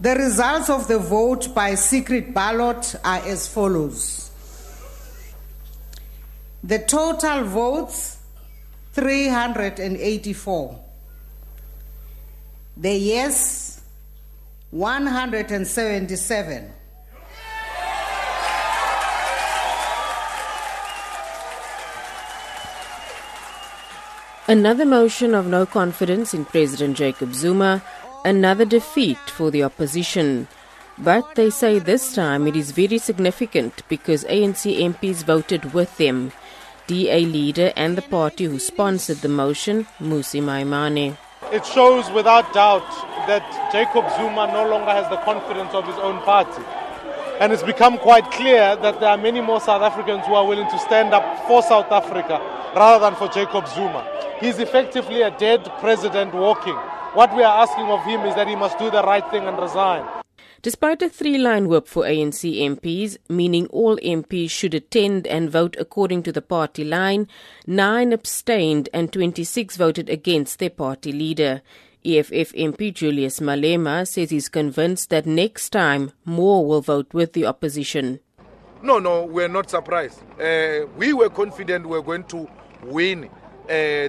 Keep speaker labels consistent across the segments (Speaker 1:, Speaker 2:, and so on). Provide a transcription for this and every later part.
Speaker 1: The results of the vote by secret ballot are as follows. The total votes 384. The yes 177.
Speaker 2: Another motion of no confidence in President Jacob Zuma, another defeat for the opposition. But they say this time it is very significant because ANC MPs voted with them. DA leader and the party who sponsored the motion, Mmusi Maimane.
Speaker 3: It shows without doubt that Jacob Zuma no longer has the confidence of his own party. And it's become quite clear that there are many more South Africans who are willing to stand up for South Africa rather than for Jacob Zuma. He's effectively a dead president walking. What we are asking of him is that he must do the right thing and resign.
Speaker 2: Despite a three line whip for ANC MPs, meaning all MPs should attend and vote according to the party line, nine abstained and 26 voted against their party leader. EFF MP Julius Malema says he's convinced that next time more will vote with the opposition.
Speaker 4: No, no, we're not surprised. Uh, we were confident we we're going to win uh,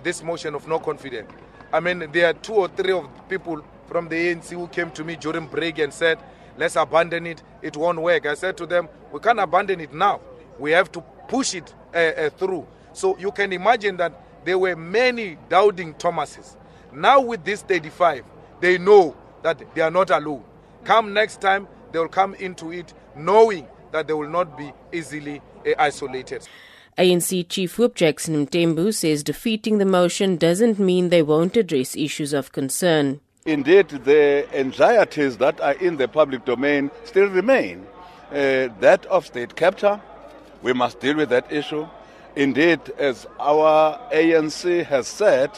Speaker 4: this motion of no confidence. I mean, there are two or three of people from the ANC who came to me during break and said, let's abandon it, it won't work. I said to them, we can't abandon it now. We have to push it uh, uh, through. So you can imagine that there were many doubting Thomases. Now with this 35, they know that they are not alone. Come next time, they will come into it knowing that they will not be easily uh, isolated.
Speaker 2: ANC Chief Whip Jackson Mthembu says defeating the motion doesn't mean they won't address issues of concern.
Speaker 5: Indeed, the anxieties that are in the public domain still remain. Uh, that of state capture, we must deal with that issue. Indeed, as our ANC has said,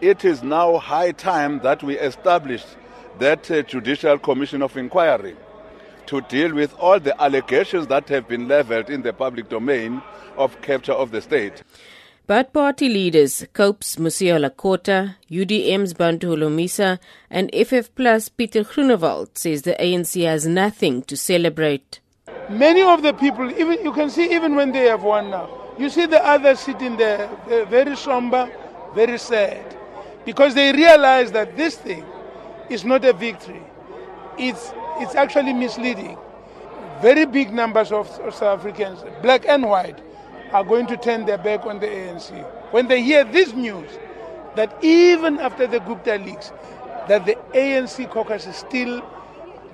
Speaker 5: it is now high time that we establish that uh, Judicial Commission of Inquiry to deal with all the allegations that have been leveled in the public domain of capture of the state.
Speaker 2: But party leaders COPE's Mosiuoa Lekota, UDM's Bantu Holomisa, and FF Plus Peter Groenewald says the ANC has nothing to celebrate.
Speaker 6: Many of the people, even you can see even when they have won now, you see the others sitting there, very somber, very sad, because they realize that this thing is not a victory. It's, it's actually misleading. Very big numbers of, South Africans, black and white, are going to turn their back on the ANC. When they hear this news, that even after the Gupta leaks, that the ANC caucus still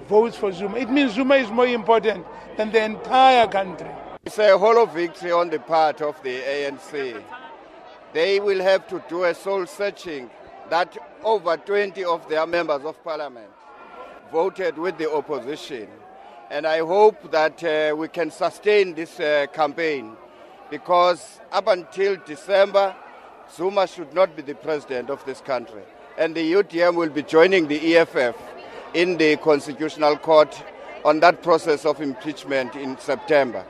Speaker 6: votes for Zuma, it means Zuma is more important than the entire country.
Speaker 7: It's a hollow victory on the part of the ANC. They will have to do a soul searching that over 20 of their members of parliament voted with the opposition. And I hope that uh, we can sustain this uh, campaign because up until December, Zuma should not be the president of this country. And the UDM will be joining the EFF in the Constitutional Court on that process of impeachment in September.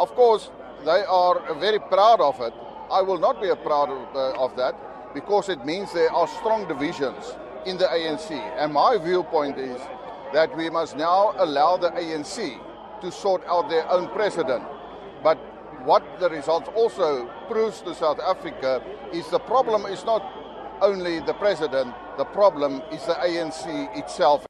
Speaker 8: Of course, they are very proud of it. I will not be proud of, uh, of that because it means there are strong divisions in the ANC. And my viewpoint is that we must now allow the ANC to sort out their own president. But what the results also proves to South Africa is the problem is not only the president, the problem is the ANC itself.